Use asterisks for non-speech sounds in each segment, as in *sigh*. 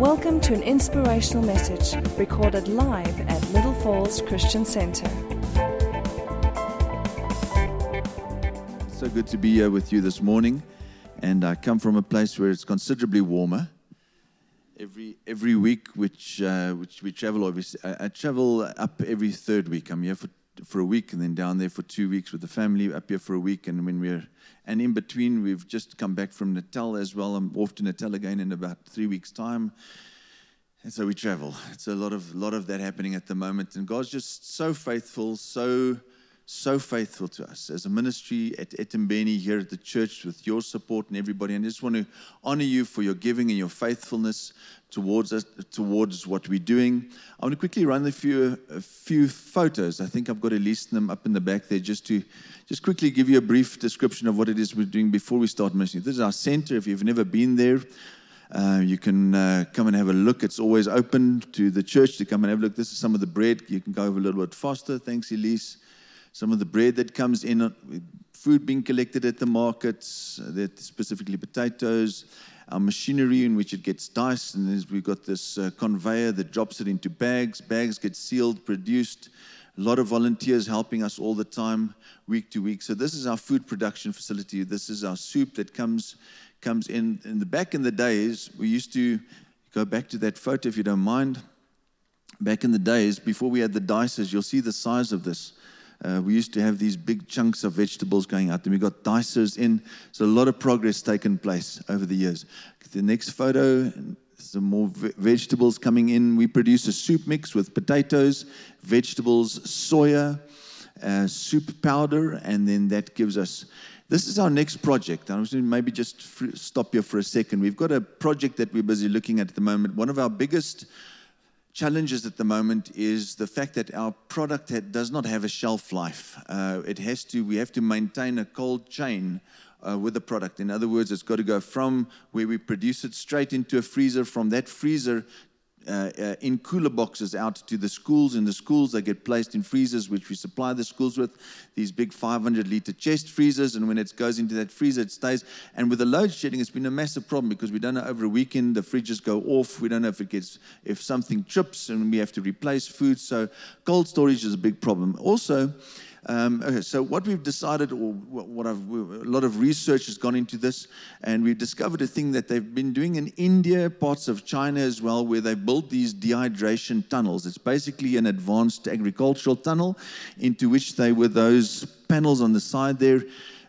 Welcome to an inspirational message recorded live at Little Falls Christian Center. So good to be here with you this morning. And I come from a place where it's considerably warmer. Every every week, which uh, which we travel, obviously, I, I travel up every third week. I'm here for for a week, and then down there for two weeks with the family. Up here for a week, and when we're and in between, we've just come back from Natal as well. I'm off to Natal again in about three weeks' time. And so we travel. It's a lot of lot of that happening at the moment, and God's just so faithful, so so faithful to us as a ministry at Etimbeni here at the church with your support and everybody. And I just want to honor you for your giving and your faithfulness towards us, towards what we're doing. I want to quickly run a few a few photos. I think I've got to list them up in the back there just to just quickly give you a brief description of what it is we're doing before we start ministry. This is our center. If you've never been there, uh, you can uh, come and have a look. It's always open to the church to come and have a look. This is some of the bread. You can go over a little bit faster. Thanks, Elise some of the bread that comes in, uh, food being collected at the markets, uh, that specifically potatoes, our machinery in which it gets diced, and we've got this uh, conveyor that drops it into bags. Bags get sealed, produced. A lot of volunteers helping us all the time, week to week. So this is our food production facility. This is our soup that comes comes in. In the back in the days, we used to go back to that photo if you don't mind. Back in the days, before we had the dicers, you'll see the size of this. Uh, we used to have these big chunks of vegetables going out, and we got dicers in. So a lot of progress taken place over the years. The next photo, some more vegetables coming in. We produce a soup mix with potatoes, vegetables, soya, uh, soup powder, and then that gives us. This is our next project. I was going to maybe just stop here for a second. We've got a project that we're busy looking at at the moment. One of our biggest challenges at the moment is the fact that our product does not have a shelf life. Uh, it has to, we have to maintain a cold chain uh, with the product. In other words, it's got to go from where we produce it straight into a freezer, from that freezer uh, uh, in cooler boxes out to the schools. In the schools, they get placed in freezers, which we supply the schools with, these big 500 liter chest freezers. And when it goes into that freezer, it stays. And with the load shedding, it's been a massive problem because we don't know over a weekend the fridges go off. We don't know if it gets, if something trips and we have to replace food. So cold storage is a big problem. Also, um, okay, so what we've decided, or what I've, a lot of research has gone into this, and we've discovered a thing that they've been doing in India, parts of China as well, where they've built these dehydration tunnels. It's basically an advanced agricultural tunnel into which they, were those panels on the side there,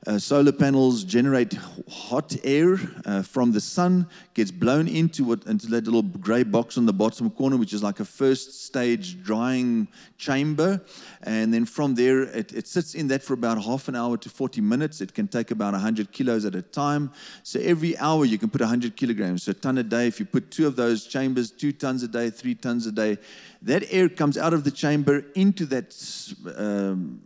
uh, solar panels generate hot air uh, from the sun, gets blown into, what, into that little gray box on the bottom corner, which is like a first stage drying chamber. And then from there, it, it sits in that for about half an hour to 40 minutes. It can take about 100 kilos at a time. So every hour, you can put 100 kilograms. So a ton a day. If you put two of those chambers, two tons a day, three tons a day, that air comes out of the chamber into that. Um,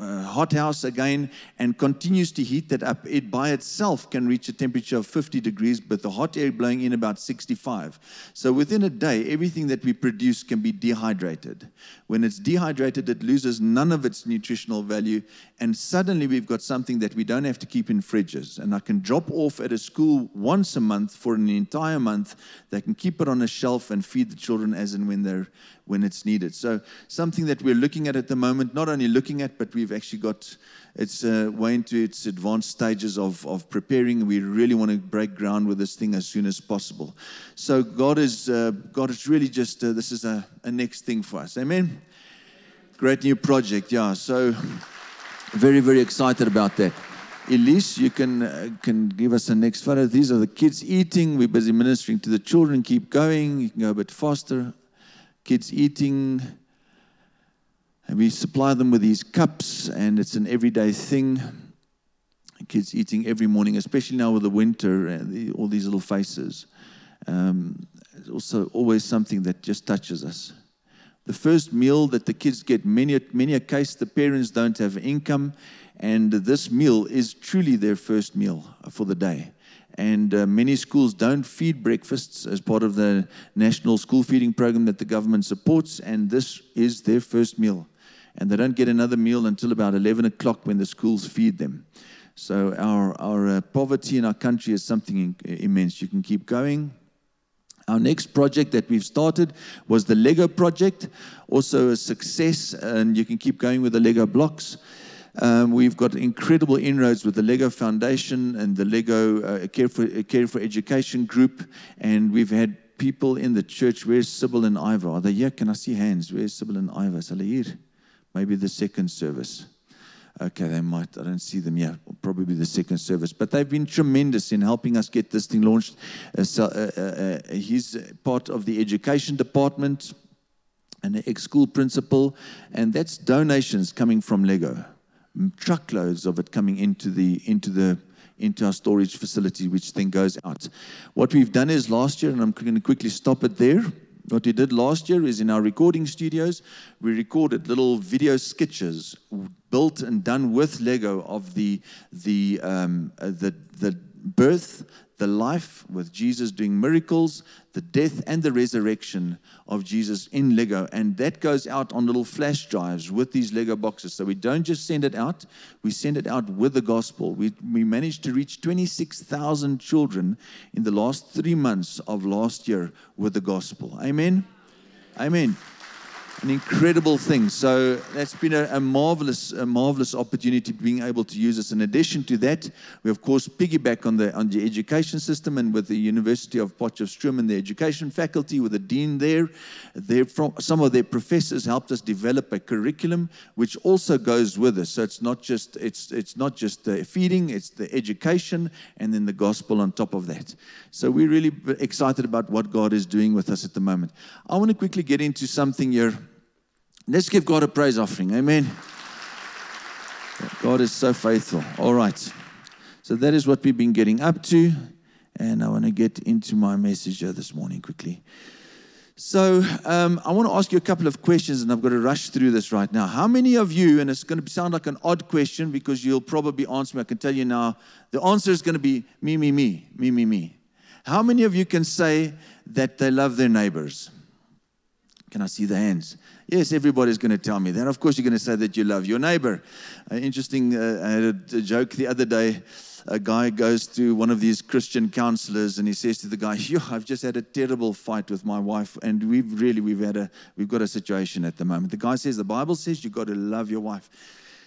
uh, hothouse again and continues to heat that up. It by itself can reach a temperature of 50 degrees, but the hot air blowing in about 65. So within a day, everything that we produce can be dehydrated. When it's dehydrated, it loses none of its nutritional value, and suddenly we've got something that we don't have to keep in fridges. And I can drop off at a school once a month for an entire month. They can keep it on a shelf and feed the children as and when they're when it's needed. So something that we're looking at at the moment, not only looking at, but we've actually got it's uh, way into its advanced stages of, of preparing. We really want to break ground with this thing as soon as possible. So God is uh, God is really just uh, this is a, a next thing for us. Amen. Great new project, yeah. So very very excited about that. Elise, you can uh, can give us the next photo. These are the kids eating. We're busy ministering to the children. Keep going. You can go a bit faster kids eating. And we supply them with these cups, and it's an everyday thing. Kids eating every morning, especially now with the winter and the, all these little faces. Um, it's also always something that just touches us. The first meal that the kids get, many, many a case, the parents don't have income, and this meal is truly their first meal for the day. And uh, many schools don't feed breakfasts as part of the national school feeding program that the government supports, and this is their first meal. And they don't get another meal until about 11 o'clock when the schools feed them. So, our, our uh, poverty in our country is something in, immense. You can keep going. Our next project that we've started was the Lego project, also a success, and you can keep going with the Lego blocks. Um, we've got incredible inroads with the Lego Foundation and the Lego uh, Care, for, Care for Education group, and we've had people in the church. Where's Sybil and Ivor? Are they here? Can I see hands? Where's Sybil and Ivor? Is here? Maybe the second service. Okay, they might. I don't see them yet. Probably the second service. But they've been tremendous in helping us get this thing launched. Uh, so, uh, uh, uh he's part of the education department and the ex school principal, and that's donations coming from Lego. Truckloads of it coming into the into the into our storage facility, which then goes out. What we've done is last year, and I'm going to quickly stop it there. What we did last year is in our recording studios, we recorded little video sketches built and done with Lego of the the um, uh, the the birth, the life with Jesus doing miracles, the death and the resurrection of Jesus in Lego. And that goes out on little flash drives with these Lego boxes. So we don't just send it out, we send it out with the gospel. We, we managed to reach 26,000 children in the last three months of last year with the gospel. Amen. Amen an incredible thing. So that's been a, a, marvelous, a marvelous opportunity being able to use this. In addition to that, we of course piggyback on the on the education system and with the University of Potchefstroom and the education faculty with the dean there. There, from some of their professors helped us develop a curriculum which also goes with us. So it's not just it's it's not just the feeding, it's the education and then the gospel on top of that. So we're really excited about what God is doing with us at the moment. I want to quickly get into something here Let's give God a praise offering. Amen. God is so faithful. All right. So that is what we've been getting up to. And I want to get into my message this morning quickly. So um, I want to ask you a couple of questions, and I've got to rush through this right now. How many of you, and it's going to sound like an odd question because you'll probably answer me, I can tell you now, the answer is going to be me, me, me, me, me, me. How many of you can say that they love their neighbors? Can I see the hands? Yes, everybody's going to tell me that. Of course, you're going to say that you love your neighbor. Uh, interesting, uh, I had a, a, joke the other day. A guy goes to one of these Christian counselors and he says to the guy, I've just had a terrible fight with my wife, and we've really we've had a we've got a situation at the moment. The guy says, The Bible says you've got to love your wife.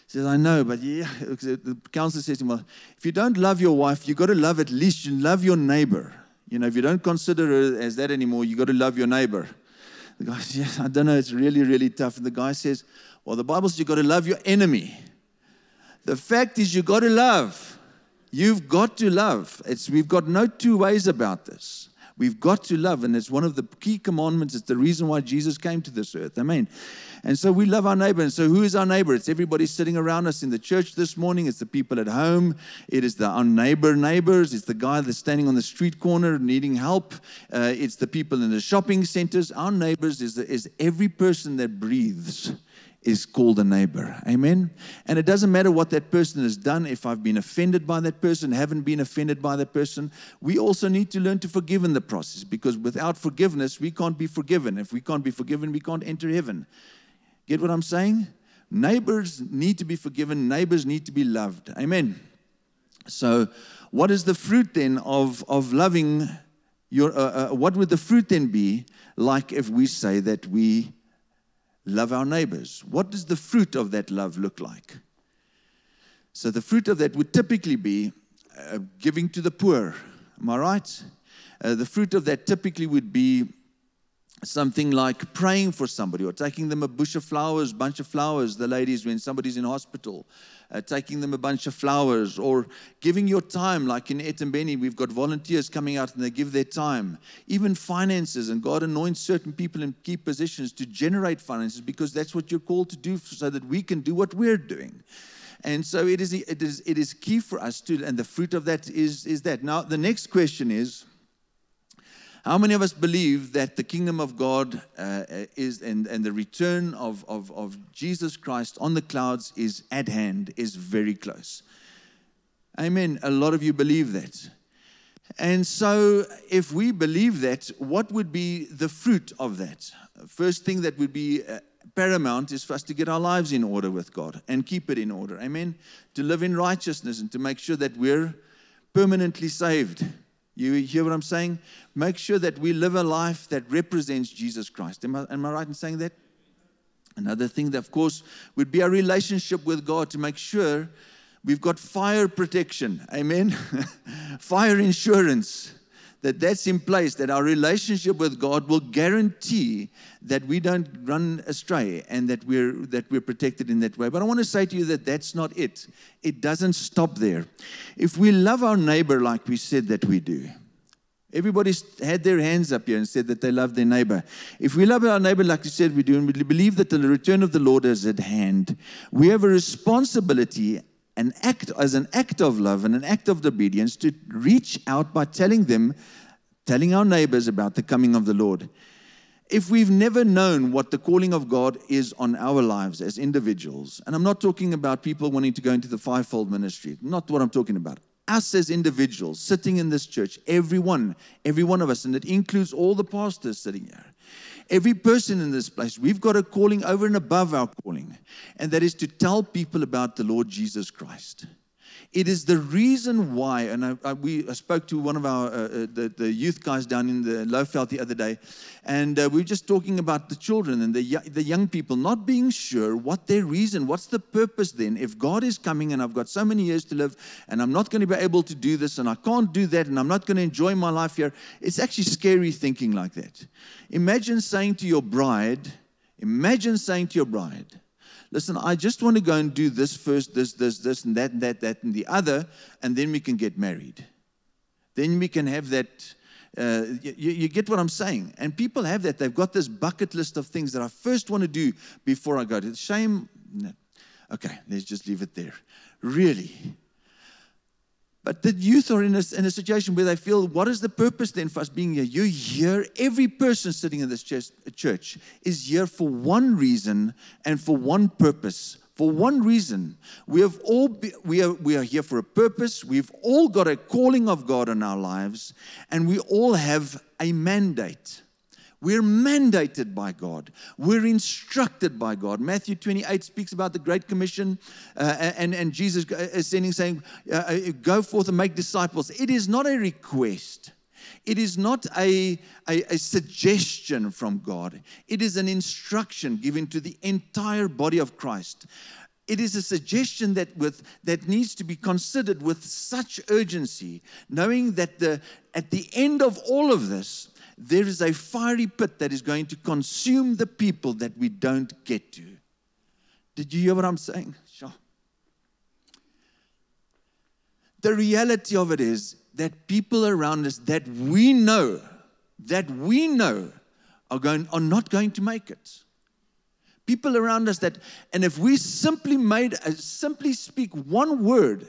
He says, I know, but yeah. *laughs* The counselor says to him, Well, if you don't love your wife, you've got to love at least you love your neighbor. You know, if you don't consider her as that anymore, you've got to love your neighbor. The guy says, yes, I don't know, it's really, really tough. And the guy says, Well, the Bible says you've got to love your enemy. The fact is, you've got to love. You've got to love. It's, we've got no two ways about this. We've got to love, and it's one of the key commandments. It's the reason why Jesus came to this earth. Amen. And so we love our neighbor. And so who is our neighbor? It's everybody sitting around us in the church this morning. It's the people at home. It is the our neighbor neighbors. It's the guy that's standing on the street corner needing help. Uh, it's the people in the shopping centers. Our neighbors is, is every person that breathes is called a neighbor. Amen. And it doesn't matter what that person has done, if I've been offended by that person, haven't been offended by that person. We also need to learn to forgive in the process because without forgiveness, we can't be forgiven. If we can't be forgiven, we can't enter heaven. Get what I'm saying? Neighbors need to be forgiven, neighbors need to be loved. Amen. So, what is the fruit then of, of loving your, uh, uh, what would the fruit then be like if we say that we love our neighbors. What does the fruit of that love look like? So, the fruit of that would typically be uh, giving to the poor. Am I right? Uh, the fruit of that typically would be something like praying for somebody or taking them a bush of flowers, bunch of flowers, the ladies when somebody's in hospital, uh, taking them a bunch of flowers, or giving your time, like in Etimbeni, we've got volunteers coming out and they give their time. Even finances, and God anoints certain people in key positions to generate finances because that's what you're called to do so that we can do what we're doing. And so it is, it is, it is key for us to, and the fruit of that is, is that. Now, the next question is, how many of us believe that the kingdom of God uh, is and, and the return of, of, of Jesus Christ on the clouds is at hand, is very close? Amen. A lot of you believe that. And so, if we believe that, what would be the fruit of that? First thing that would be uh, paramount is for us to get our lives in order with God and keep it in order. Amen. To live in righteousness and to make sure that we're permanently saved You hear what I'm saying? Make sure that we live a life that represents Jesus Christ. Am I, am I right in saying that? Another thing that, of course, would be our relationship with God to make sure we've got fire protection. Amen. *laughs* fire insurance that that's in place, that our relationship with God will guarantee that we don't run astray and that we're, that we're protected in that way. But I want to say to you that that's not it. It doesn't stop there. If we love our neighbor like we said that we do, Everybody's had their hands up here and said that they love their neighbor. If we love our neighbor like we said we do, and we believe that the return of the Lord is at hand, we have a responsibility an act as an act of love and an act of obedience to reach out by telling them telling our neighbors about the coming of the lord. If we've never known what the calling of god is on our lives as individuals and i'm not talking about people wanting to go into the fivefold ministry not what i'm talking about. Us as individuals sitting in this church everyone every one of us and it includes all the pastors sitting here Every person in this place, we've got a calling over and above our calling, and that is to tell people about the Lord Jesus Christ. It is the reason why, and I, I we I spoke to one of our uh, uh, the, the youth guys down in the Lowveld the other day, and uh, we were just talking about the children and the the young people not being sure what their reason, what's the purpose then. If God is coming and I've got so many years to live, and I'm not going to be able to do this, and I can't do that, and I'm not going to enjoy my life here, it's actually scary thinking like that. Imagine saying to your bride, imagine saying to your bride listen, I just want to go and do this first, this, this, this, and that, and that, that, and the other, and then we can get married. Then we can have that. Uh, you, you, get what I'm saying? And people have that. They've got this bucket list of things that I first want to do before I go to. Shame. No. Okay, let's just leave it there. Really, but the youth are in a, in a situation where they feel, what is the purpose then for us being here? You're here. Every person sitting in this church, is here for one reason and for one purpose. For one reason, we have all be, we are we are here for a purpose. We've all got a calling of God in our lives, and we all have a mandate. We're mandated by God. We're instructed by God. Matthew 28 speaks about the Great Commission, uh, and, and Jesus is sending, saying, uh, uh, Go forth and make disciples. It is not a request. It is not a, a, a, suggestion from God. It is an instruction given to the entire body of Christ. It is a suggestion that, with, that needs to be considered with such urgency, knowing that the, at the end of all of this, there is a fiery pit that is going to consume the people that we don't get to. Did you hear what I'm saying? Sure. The reality of it is that people around us that we know, that we know are, going, are not going to make it. People around us that, and if we simply made, uh, simply speak one word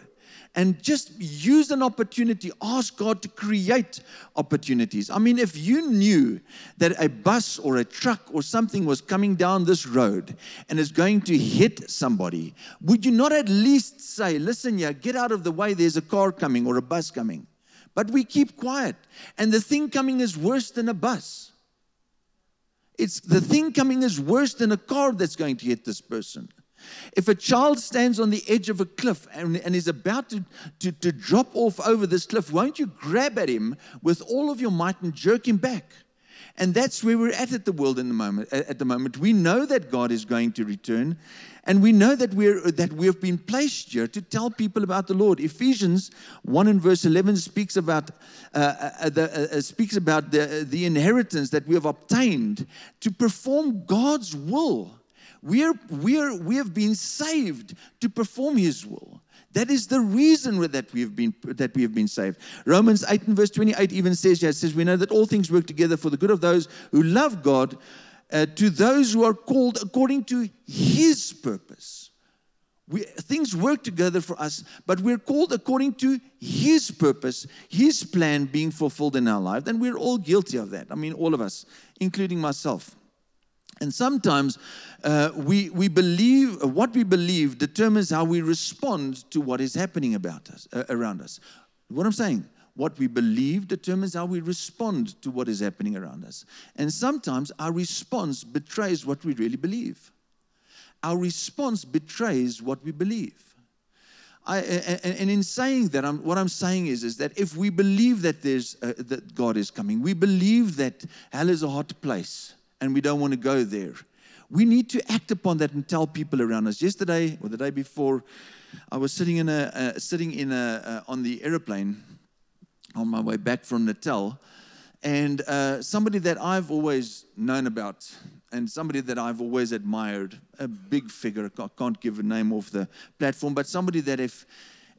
and just use an opportunity. Ask God to create opportunities. I mean, if you knew that a bus or a truck or something was coming down this road and is going to hit somebody, would you not at least say, Listen, yeah, get out of the way, there's a car coming or a bus coming? But we keep quiet. And the thing coming is worse than a bus. It's the thing coming is worse than a car that's going to hit this person. If a child stands on the edge of a cliff and, and is about to, to, to drop off over this cliff, won't you grab at him with all of your might and jerk him back? And that's where we're at at the world in the moment. At the moment, we know that God is going to return, and we know that we're that we have been placed here to tell people about the Lord. Ephesians one and verse eleven speaks about uh, uh, the, uh, speaks about the the inheritance that we have obtained to perform God's will. We're, we're, we have been saved to perform His will. That is the reason that we have been that we have been saved. Romans 8 and verse 28 even says, yeah, it says, we know that all things work together for the good of those who love God, uh, to those who are called according to his purpose. We, things work together for us, but we're called according to His purpose, His plan being fulfilled in our life. And we're all guilty of that. I mean, all of us, including myself. And sometimes uh, we, we believe, what we believe determines how we respond to what is happening about us, uh, around us. What I'm saying, what we believe determines how we respond to what is happening around us. And sometimes our response betrays what we really believe. Our response betrays what we believe. I, and, and in saying that, I'm, what I'm saying is, is that if we believe that there's uh, that God is coming, we believe that hell is a hot place, and we don't want to go there. We need to act upon that and tell people around us. Yesterday or the day before, I was sitting in a uh, sitting in a uh, on the airplane on my way back from Natal, and uh, somebody that I've always known about and somebody that I've always admired, a big figure, I can't give a name off the platform, but somebody that if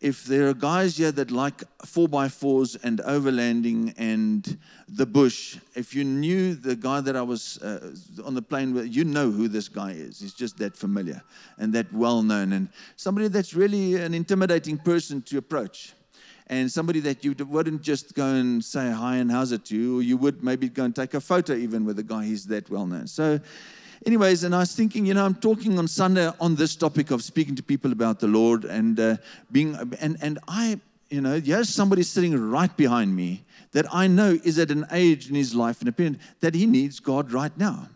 if there are guys here that like four by fours and overlanding and the bush, if you knew the guy that I was uh, on the plane with, you know who this guy is. He's just that familiar and that well known, and somebody that's really an intimidating person to approach and somebody that you wouldn't just go and say hi and how's it to you, or you would maybe go and take a photo even with a guy he's that well known. So, anyways, and I was thinking, you know, I'm talking on Sunday on this topic of speaking to people about the Lord and uh, being, and and I, you know, there's somebody sitting right behind me that I know is at an age in his life and opinion that he needs God right now.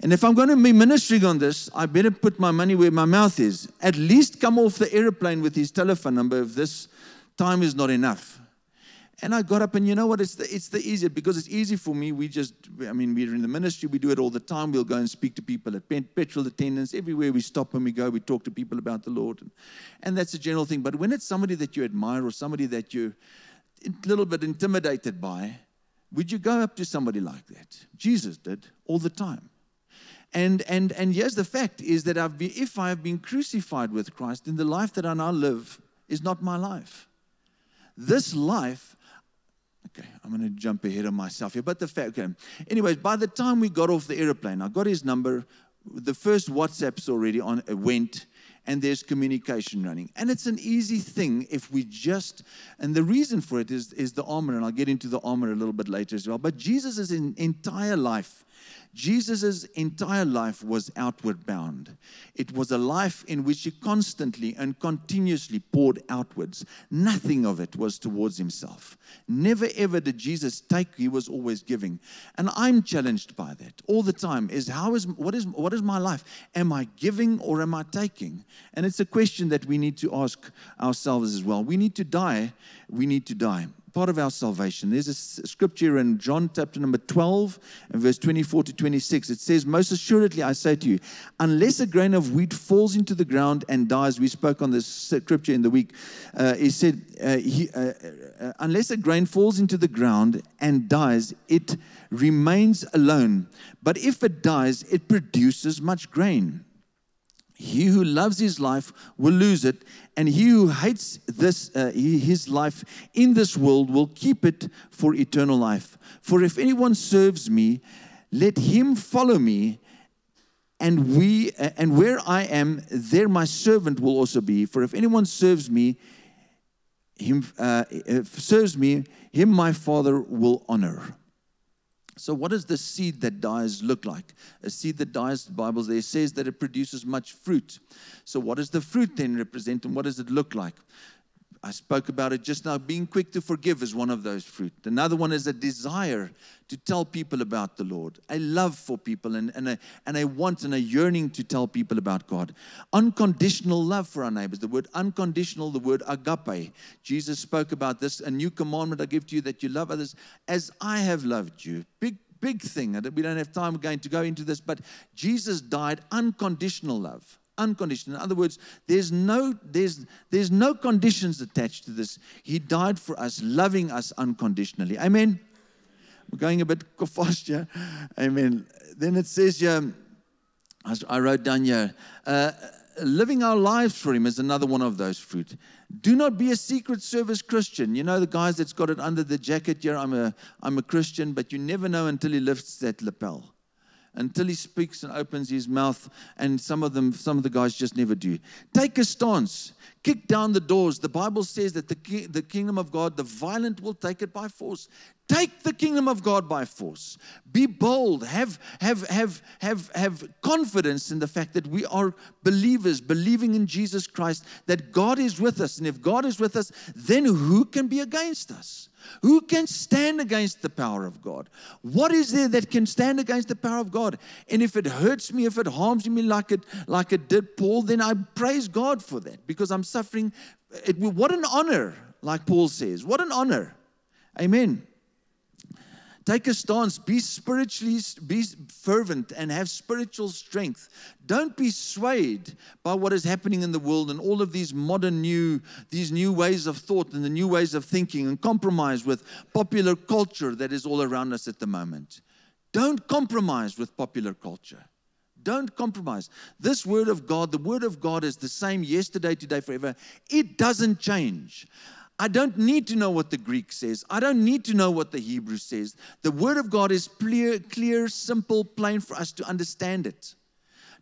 And if I'm going to be ministering on this, I better put my money where my mouth is. At least come off the airplane with his telephone number if this time is not enough. And I got up, and you know what? It's the, it's the easier because it's easy for me. We just, I mean, we're in the ministry, we do it all the time. We'll go and speak to people at petrol attendants. Everywhere we stop and we go, we talk to people about the Lord. And, and that's a general thing. But when it's somebody that you admire or somebody that you're a little bit intimidated by, would you go up to somebody like that? Jesus did all the time. And, and, and here's the fact is that I've been, if I have been crucified with Christ, then the life that I now live is not my life. This life, okay, I'm going to jump ahead of myself here, but the fact, okay. Anyways, by the time we got off the airplane, I got his number. The first WhatsApp's already on, went, and there's communication running. And it's an easy thing if we just, and the reason for it is, is the armor, and I'll get into the armor a little bit later as well. But Jesus' entire life Jesus' entire life was outward bound. It was a life in which he constantly and continuously poured outwards. Nothing of it was towards himself. Never ever did Jesus take, he was always giving. And I'm challenged by that all the time is how is what is what is my life? Am I giving or am I taking? And it's a question that we need to ask ourselves as well. We need to die, we need to die part of our salvation. There's a scripture in John chapter number 12 and verse 24 to 26. It says, Most assuredly I say to you, unless a grain of wheat falls into the ground and dies, we spoke on this scripture in the week. Uh, he said, uh, he, uh, uh, Unless a grain falls into the ground and dies, it remains alone. But if it dies, it produces much grain. He who loves his life will lose it, and he who hates this, uh, his life in this world will keep it for eternal life. For if anyone serves me, let him follow me, and we uh, and where I am, there my servant will also be. For if anyone serves me, him uh, serves me, him my Father will honor. So, what does the seed that dies look like? A seed that dies, the Bible there says that it produces much fruit. So, what does the fruit then represent and what does it look like? I spoke about it just now. Being quick to forgive is one of those fruit. Another one is a desire to tell people about the Lord, a love for people, and, and, a, and a want and a yearning to tell people about God. Unconditional love for our neighbors. The word unconditional, the word agape. Jesus spoke about this. A new commandment I give to you that you love others as I have loved you. Big big thing. We don't have time again to go into this, but Jesus died unconditional love unconditional. In other words, there's no, there's, there's no conditions attached to this. He died for us, loving us unconditionally. Amen. We're going a bit *laughs* fast here. Amen. Then it says here, I wrote down here, uh, living our lives for Him is another one of those fruit. Do not be a secret service Christian. You know the guys that's got it under the jacket here. I'm a, I'm a Christian, but you never know until he lifts that lapel until he speaks and opens his mouth and some of them some of the guys just never do. Take a stance kick down the doors the bible says that the, the kingdom of god the violent will take it by force Take the kingdom of God by force. Be bold. Have, have, have, have, have confidence in the fact that we are believers, believing in Jesus Christ, that God is with us. And if God is with us, then who can be against us? Who can stand against the power of God? What is there that can stand against the power of God? And if it hurts me, if it harms me like it, like it did Paul, then I praise God for that because I'm suffering. It, what an honor, like Paul says. What an honor. Amen. Take a stance, be spiritually be fervent and have spiritual strength. Don't be swayed by what is happening in the world and all of these modern new these new ways of thought and the new ways of thinking and compromise with popular culture that is all around us at the moment. Don't compromise with popular culture. Don't compromise. This word of God, the word of God is the same yesterday, today, forever. It doesn't change. I don't need to know what the Greek says. I don't need to know what the Hebrew says. The Word of God is clear, clear, simple, plain for us to understand it.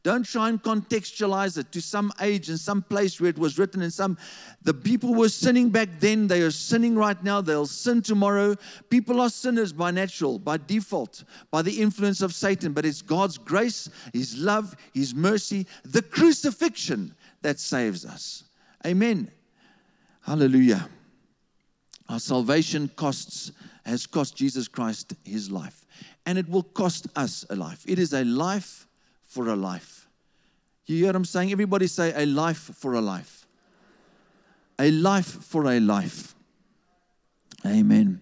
Don't try and contextualize it to some age and some place where it was written and some the people were sinning back then, they are sinning right now, they'll sin tomorrow. People are sinners by natural, by default, by the influence of Satan, but it's God's grace, his love, his mercy, the crucifixion that saves us. Amen. Hallelujah. Our salvation costs, has cost Jesus Christ his life. And it will cost us a life. It is a life for a life. You hear what I'm saying? Everybody say, a life for a life. A life for a life. Amen.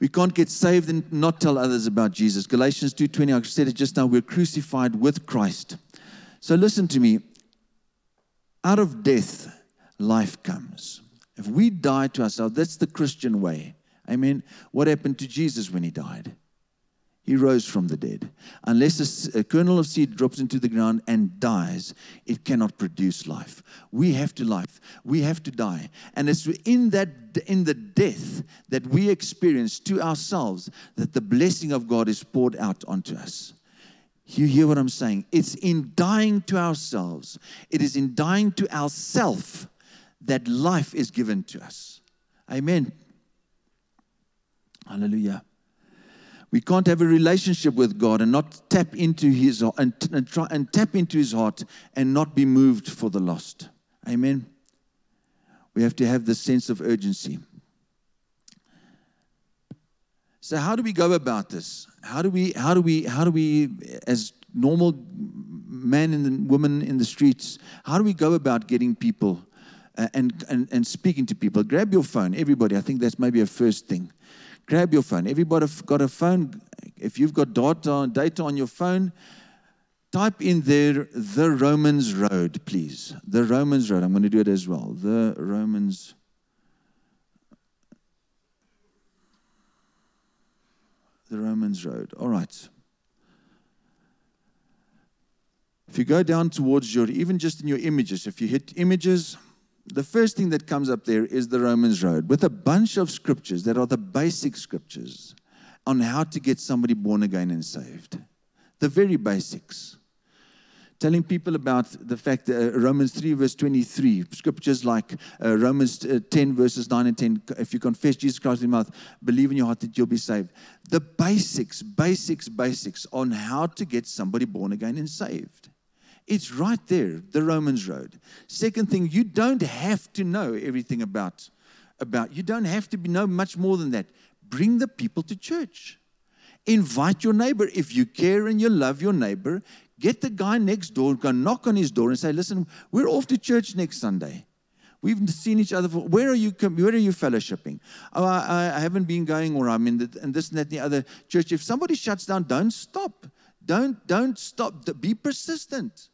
We can't get saved and not tell others about Jesus. Galatians 2:20, I said it just now, we're crucified with Christ. So listen to me. Out of death, life comes. If we die to ourselves, that's the Christian way. Amen. What happened to Jesus when he died? He rose from the dead. Unless a, a, kernel of seed drops into the ground and dies, it cannot produce life. We have to life. We have to die. And it's in that in the death that we experience to ourselves that the blessing of God is poured out onto us. You hear what I'm saying? It's in dying to ourselves. It is in dying to ourself that life is given to us. Amen. Hallelujah. We can't have a relationship with God and not tap into His and, and try and tap into His heart and not be moved for the lost. Amen. We have to have this sense of urgency. So how do we go about this? How do we how do we how do we as normal men and women in the streets, how do we go about getting people uh, and, and, and speaking to people. Grab your phone, everybody. I think that's maybe a first thing. Grab your phone. Everybody got a phone. If you've got data, data on your phone, type in there the Romans Road, please. The Romans Road. I'm going to do it as well. The Romans. The Romans Road. All right. If you go down towards your, even just in your images, if you hit images, the first thing that comes up there is the Romans Road with a bunch of scriptures that are the basic scriptures on how to get somebody born again and saved. The very basics. Telling people about the fact that uh, Romans 3, verse 23, scriptures like uh, Romans uh, 10, verses 9 and 10, if you confess Jesus Christ in your mouth, believe in your heart that you'll be saved. The basics, basics, basics on how to get somebody born again and saved. It's right there, the Romans road. Second thing, you don't have to know everything about, about. You don't have to be, know much more than that. Bring the people to church. Invite your neighbor. If you care and you love your neighbor, get the guy next door, go knock on his door and say, listen, we're off to church next Sunday. We've seen each other. For, where are you? Where are you fellowshipping? Oh, I, I haven't been going, or I'm in the, and this and that and the other church. If somebody shuts down, don't stop. Don't don't stop. Be persistent.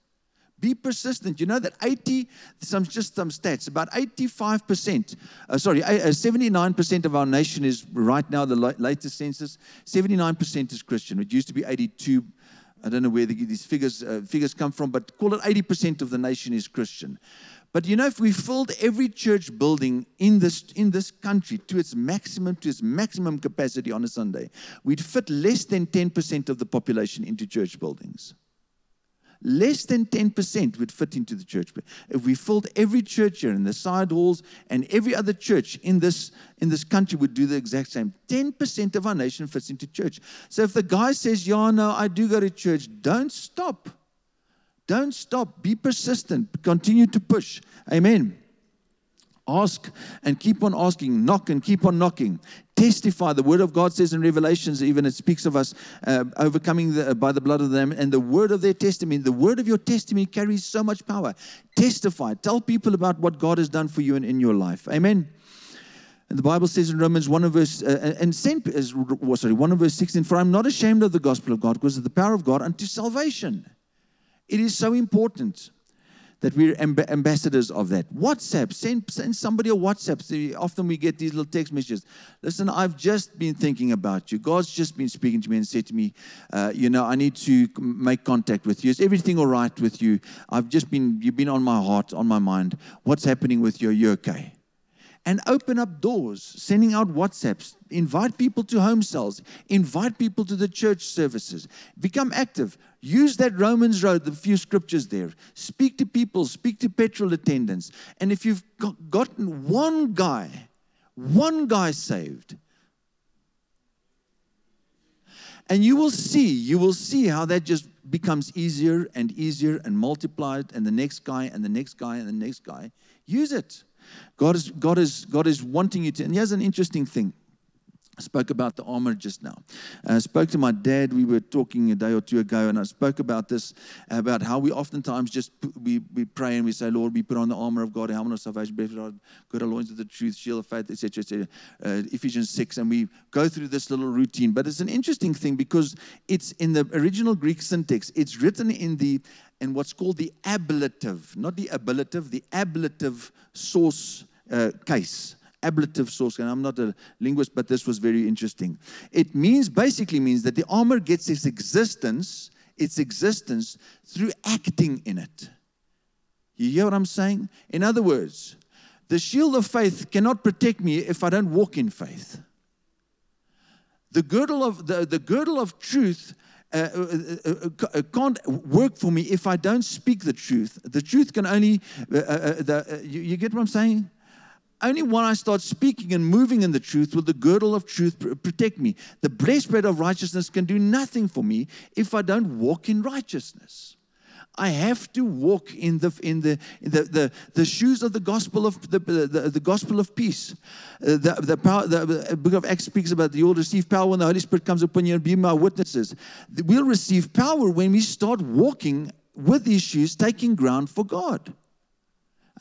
Be persistent. You know that 80, some just some stats, about 85%, uh, sorry, 79% uh, of our nation is right now, the latest census, 79% is Christian. It used to be 82. I don't know where the, these figures, uh, figures come from, but call it 80% of the nation is Christian. But you know, if we filled every church building in this, in this country to its maximum, to its maximum capacity on a Sunday, we'd fit less than 10% of the population into church buildings Less than 10% would fit into the church. If we filled every church here in the side halls and every other church in this, in this country would do the exact same, 10% of our nation fits into church. So if the guy says, Yeah, no, I do go to church, don't stop. Don't stop. Be persistent. Continue to push. Amen. Ask and keep on asking. Knock and keep on knocking. Testify. The word of God says in Revelations, even it speaks of us uh, overcoming the, uh, by the blood of them and the word of their testimony. The word of your testimony carries so much power. Testify. Tell people about what God has done for you and in your life. Amen. And the Bible says in Romans 1 verse, uh, and Saint, uh, sorry, 1 verse 16, For I'm not ashamed of the gospel of God because of the power of God unto salvation. It is so important that we're amb- ambassadors of that. WhatsApp, send, send somebody a WhatsApp. Often we get these little text messages. Listen, I've just been thinking about you. God's just been speaking to me and said to me, uh, you know, I need to make contact with you. Is everything all right with you? I've just been, you've been on my heart, on my mind. What's happening with you? Are you okay? And open up doors, sending out WhatsApps, invite people to home cells, invite people to the church services, become active. Use that Romans road, the few scriptures there. Speak to people, speak to petrol attendants. And if you've gotten one guy, one guy saved, and you will see, you will see how that just becomes easier and easier and multiplied, and the next guy, and the next guy, and the next guy. Use it. God is, God is, God is wanting you to. And here's an interesting thing. I spoke about the armor just now. I spoke to my dad. We were talking a day or two ago, and I spoke about this about how we oftentimes just we, we pray and we say, Lord, we put on the armor of God, helmet of salvation, breath of God, our loins of the truth, shield of faith, etc., etc. Uh, Ephesians 6, and we go through this little routine. But it's an interesting thing because it's in the original Greek syntax, it's written in the in what's called the ablative, not the ablative, the ablative source uh, case ablative source, and I'm not a linguist, but this was very interesting. It means, basically means that the armor gets its existence, its existence through acting in it. You hear what I'm saying? In other words, the shield of faith cannot protect me if I don't walk in faith. The girdle of the, the girdle of truth uh, uh, uh, uh can't work for me if I don't speak the truth. The truth can only, uh, the, you, you, get what I'm saying? Only when I start speaking and moving in the truth will the girdle of truth protect me. The breastplate of righteousness can do nothing for me if I don't walk in righteousness. I have to walk in the in the in the, the, the shoes of the gospel of the the, the gospel of peace. Uh, the the, power, the book of Acts speaks about you'll receive power when the Holy Spirit comes upon you and be my witnesses. We'll receive power when we start walking with these shoes, taking ground for God.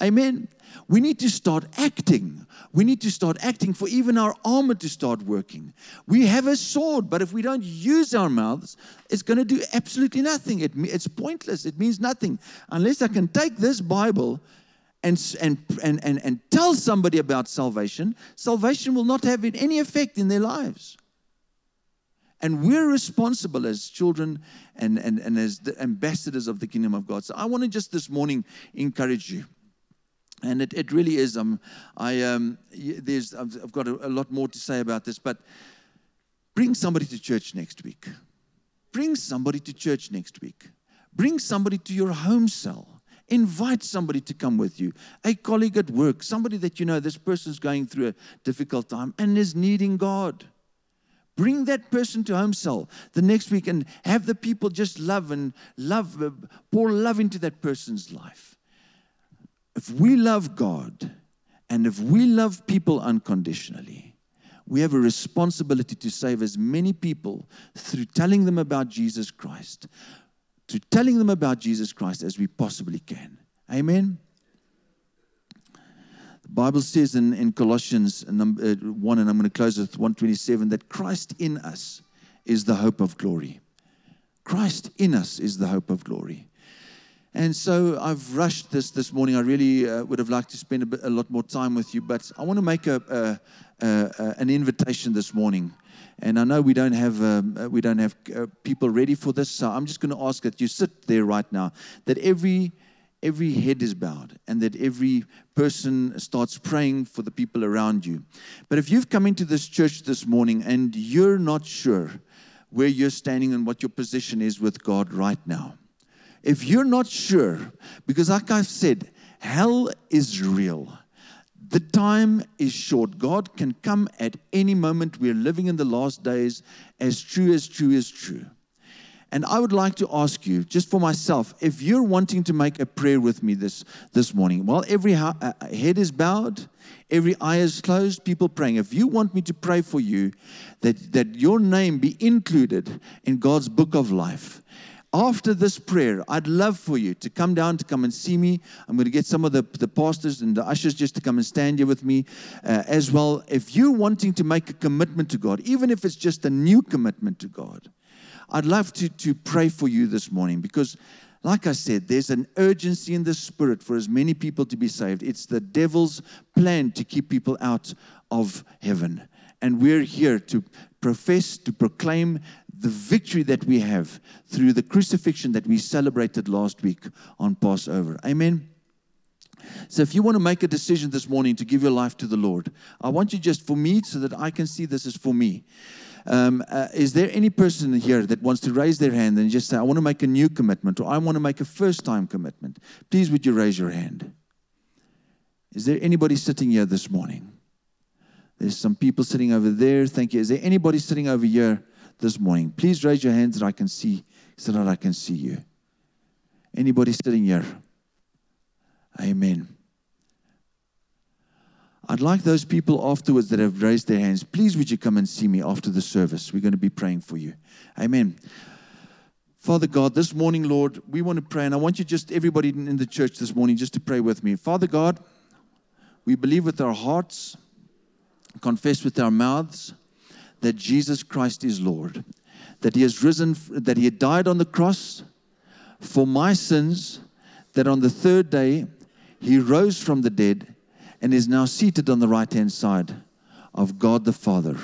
Amen. We need to start acting. We need to start acting for even our armor to start working. We have a sword, but if we don't use our mouths, it's going to do absolutely nothing. It, it's pointless. It means nothing. Unless I can take this Bible and, and, and, and, and tell somebody about salvation, salvation will not have any effect in their lives. And we're responsible as children and, and, and as ambassadors of the kingdom of God. So I want to just this morning encourage you and it, it really is. Um, I, um, there's, I've, got a, a lot more to say about this, but bring somebody to church next week. Bring somebody to church next week. Bring somebody to your home cell. Invite somebody to come with you. A colleague at work, somebody that you know this person's going through a difficult time and is needing God. Bring that person to home cell the next week and have the people just love and love, uh, pour love into that person's life if we love God and if we love people unconditionally, we have a responsibility to save as many people through telling them about Jesus Christ, to telling them about Jesus Christ as we possibly can. Amen. The Bible says in, in Colossians number, uh, 1, and I'm going to close with 127, that Christ in us is the hope of glory. Christ in us is the hope of glory. And so I've rushed this this morning. I really uh, would have liked to spend a, bit, a, lot more time with you, but I want to make a, a, a, an invitation this morning. And I know we don't have um, uh, we don't have uh, people ready for this, so I'm just going to ask that you sit there right now. That every every head is bowed, and that every person starts praying for the people around you. But if you've come into this church this morning and you're not sure where you're standing and what your position is with God right now If you're not sure, because like I've said, hell is real. The time is short. God can come at any moment. We're living in the last days, as true as true as true. And I would like to ask you, just for myself, if you're wanting to make a prayer with me this, this morning, while every ha- uh, head is bowed, every eye is closed, people praying. If you want me to pray for you, that, that your name be included in God's book of life, after this prayer, I'd love for you to come down to come and see me. I'm going to get some of the, the pastors and the ushers just to come and stand here with me uh, as well. If you're wanting to make a commitment to God, even if it's just a new commitment to God, I'd love to, to pray for you this morning because, like I said, there's an urgency in the spirit for as many people to be saved. It's the devil's plan to keep people out of heaven. And we're here to profess, to proclaim the victory that we have through the crucifixion that we celebrated last week on Passover. Amen. So, if you want to make a decision this morning to give your life to the Lord, I want you just for me so that I can see this is for me. Um, uh, is there any person here that wants to raise their hand and just say, I want to make a new commitment or I want to make a first time commitment? Please, would you raise your hand? Is there anybody sitting here this morning? There's some people sitting over there. Thank you. Is there anybody sitting over here this morning. Please raise your hands that I can see, so that I can see you. Anybody sitting here? Amen. I'd like those people afterwards that have raised their hands, please would you come and see me after the service? We're going to be praying for you. Amen. Father God, this morning, Lord, we want to pray, and I want you just, everybody in the church this morning, just to pray with me. Father God, we believe with our hearts, confess with our mouths, that Jesus Christ is Lord, that He has risen, that He had died on the cross for my sins, that on the third day He rose from the dead and is now seated on the right hand side of God the Father.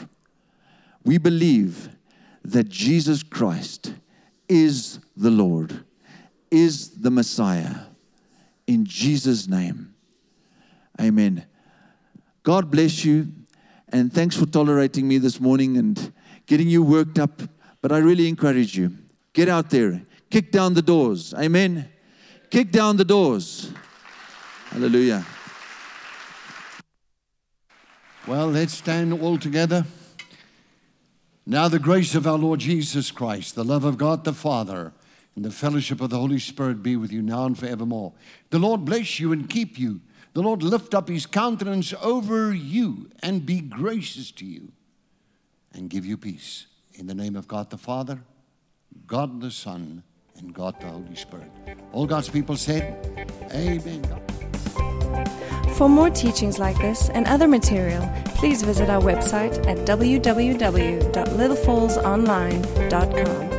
We believe that Jesus Christ is the Lord, is the Messiah. In Jesus' name, amen. God bless you. And thanks for tolerating me this morning and getting you worked up. But I really encourage you get out there, kick down the doors. Amen. Kick down the doors. Hallelujah. Well, let's stand all together. Now, the grace of our Lord Jesus Christ, the love of God the Father, and the fellowship of the Holy Spirit be with you now and forevermore. The Lord bless you and keep you. The Lord lift up his countenance over you and be gracious to you and give you peace. In the name of God the Father, God the Son, and God the Holy Spirit. All God's people said, Amen. For more teachings like this and other material, please visit our website at www.littlefallsonline.com.